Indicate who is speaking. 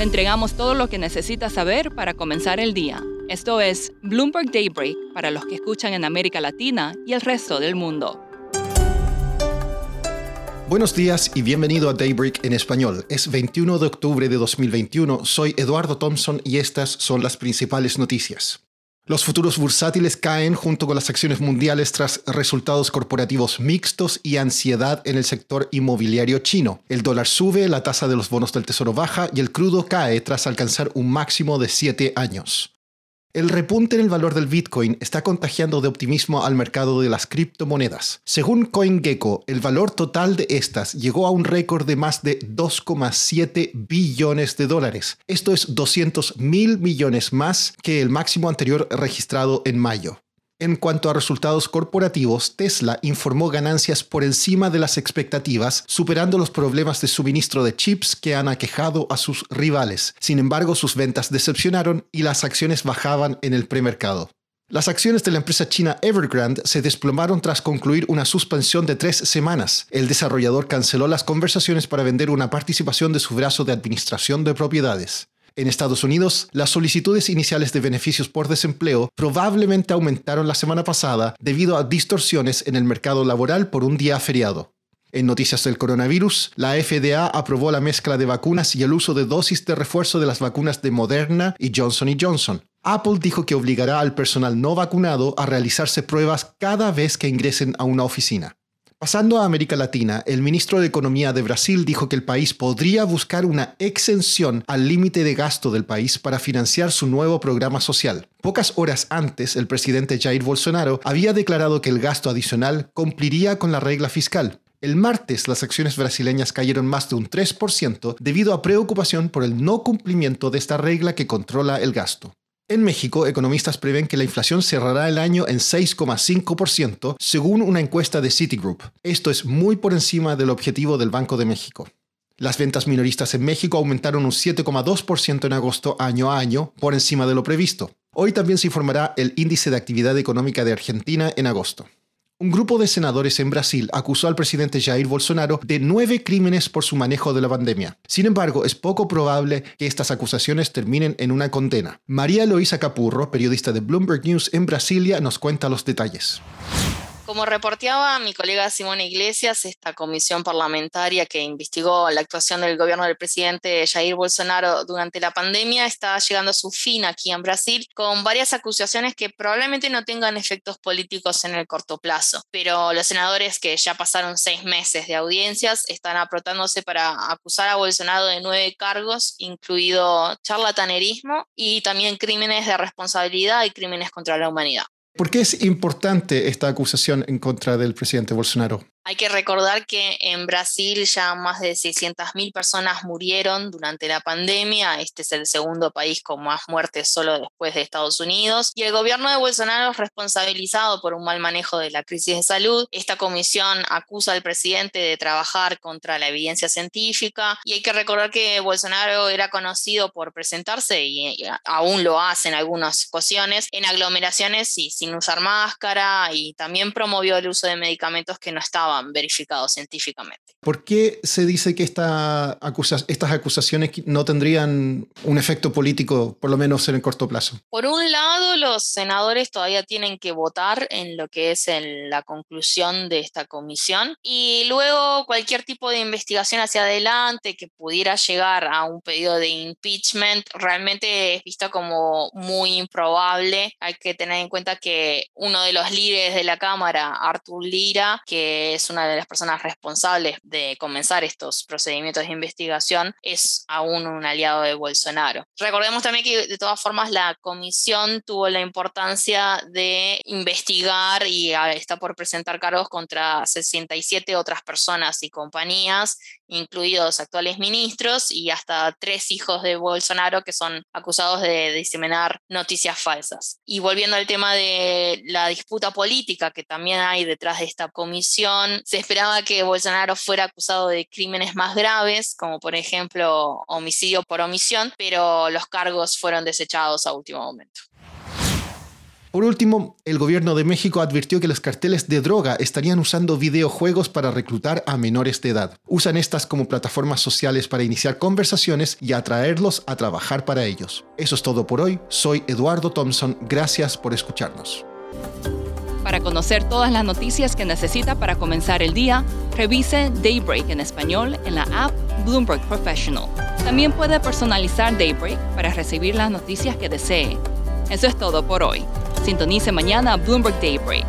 Speaker 1: Le entregamos todo lo que necesita saber para comenzar el día. Esto es Bloomberg Daybreak para los que escuchan en América Latina y el resto del mundo.
Speaker 2: Buenos días y bienvenido a Daybreak en español. Es 21 de octubre de 2021. Soy Eduardo Thompson y estas son las principales noticias. Los futuros bursátiles caen junto con las acciones mundiales tras resultados corporativos mixtos y ansiedad en el sector inmobiliario chino. El dólar sube, la tasa de los bonos del tesoro baja y el crudo cae tras alcanzar un máximo de 7 años. El repunte en el valor del Bitcoin está contagiando de optimismo al mercado de las criptomonedas. Según CoinGecko, el valor total de estas llegó a un récord de más de 2,7 billones de dólares. Esto es 200 mil millones más que el máximo anterior registrado en mayo. En cuanto a resultados corporativos, Tesla informó ganancias por encima de las expectativas, superando los problemas de suministro de chips que han aquejado a sus rivales. Sin embargo, sus ventas decepcionaron y las acciones bajaban en el premercado. Las acciones de la empresa china Evergrande se desplomaron tras concluir una suspensión de tres semanas. El desarrollador canceló las conversaciones para vender una participación de su brazo de administración de propiedades. En Estados Unidos, las solicitudes iniciales de beneficios por desempleo probablemente aumentaron la semana pasada debido a distorsiones en el mercado laboral por un día feriado. En noticias del coronavirus, la FDA aprobó la mezcla de vacunas y el uso de dosis de refuerzo de las vacunas de Moderna y Johnson Johnson. Apple dijo que obligará al personal no vacunado a realizarse pruebas cada vez que ingresen a una oficina. Pasando a América Latina, el ministro de Economía de Brasil dijo que el país podría buscar una exención al límite de gasto del país para financiar su nuevo programa social. Pocas horas antes, el presidente Jair Bolsonaro había declarado que el gasto adicional cumpliría con la regla fiscal. El martes las acciones brasileñas cayeron más de un 3% debido a preocupación por el no cumplimiento de esta regla que controla el gasto. En México, economistas prevén que la inflación cerrará el año en 6,5% según una encuesta de Citigroup. Esto es muy por encima del objetivo del Banco de México. Las ventas minoristas en México aumentaron un 7,2% en agosto año a año, por encima de lo previsto. Hoy también se informará el índice de actividad económica de Argentina en agosto. Un grupo de senadores en Brasil acusó al presidente Jair Bolsonaro de nueve crímenes por su manejo de la pandemia. Sin embargo, es poco probable que estas acusaciones terminen en una condena. María Eloísa Capurro, periodista de Bloomberg News en Brasilia, nos cuenta los detalles.
Speaker 3: Como reporteaba mi colega Simón Iglesias, esta comisión parlamentaria que investigó la actuación del gobierno del presidente Jair Bolsonaro durante la pandemia está llegando a su fin aquí en Brasil con varias acusaciones que probablemente no tengan efectos políticos en el corto plazo. Pero los senadores que ya pasaron seis meses de audiencias están aprotándose para acusar a Bolsonaro de nueve cargos, incluido charlatanerismo y también crímenes de responsabilidad y crímenes contra la humanidad.
Speaker 2: ¿Por qué es importante esta acusación en contra del presidente Bolsonaro?
Speaker 3: Hay que recordar que en Brasil ya más de 600.000 personas murieron durante la pandemia. Este es el segundo país con más muertes solo después de Estados Unidos. Y el gobierno de Bolsonaro es responsabilizado por un mal manejo de la crisis de salud. Esta comisión acusa al presidente de trabajar contra la evidencia científica. Y hay que recordar que Bolsonaro era conocido por presentarse, y aún lo hace en algunas ocasiones, en aglomeraciones y sin usar máscara. Y también promovió el uso de medicamentos que no estaban verificado científicamente.
Speaker 2: ¿Por qué se dice que esta estas acusaciones no tendrían un efecto político, por lo menos en el corto plazo?
Speaker 3: Por un lado, los senadores todavía tienen que votar en lo que es en la conclusión de esta comisión y luego cualquier tipo de investigación hacia adelante que pudiera llegar a un pedido de impeachment realmente es vista como muy improbable. Hay que tener en cuenta que uno de los líderes de la Cámara, Artur Lira, que es una de las personas responsables de comenzar estos procedimientos de investigación, es aún un aliado de Bolsonaro. Recordemos también que de todas formas la comisión tuvo la importancia de investigar y está por presentar cargos contra 67 otras personas y compañías incluidos actuales ministros y hasta tres hijos de Bolsonaro que son acusados de diseminar noticias falsas. Y volviendo al tema de la disputa política que también hay detrás de esta comisión, se esperaba que Bolsonaro fuera acusado de crímenes más graves, como por ejemplo homicidio por omisión, pero los cargos fueron desechados a último momento.
Speaker 2: Por último, el gobierno de México advirtió que los carteles de droga estarían usando videojuegos para reclutar a menores de edad. Usan estas como plataformas sociales para iniciar conversaciones y atraerlos a trabajar para ellos. Eso es todo por hoy. Soy Eduardo Thompson. Gracias por escucharnos.
Speaker 1: Para conocer todas las noticias que necesita para comenzar el día, revise Daybreak en español en la app Bloomberg Professional. También puede personalizar Daybreak para recibir las noticias que desee. Eso es todo por hoy. Sintonice mañana Bloomberg Daybreak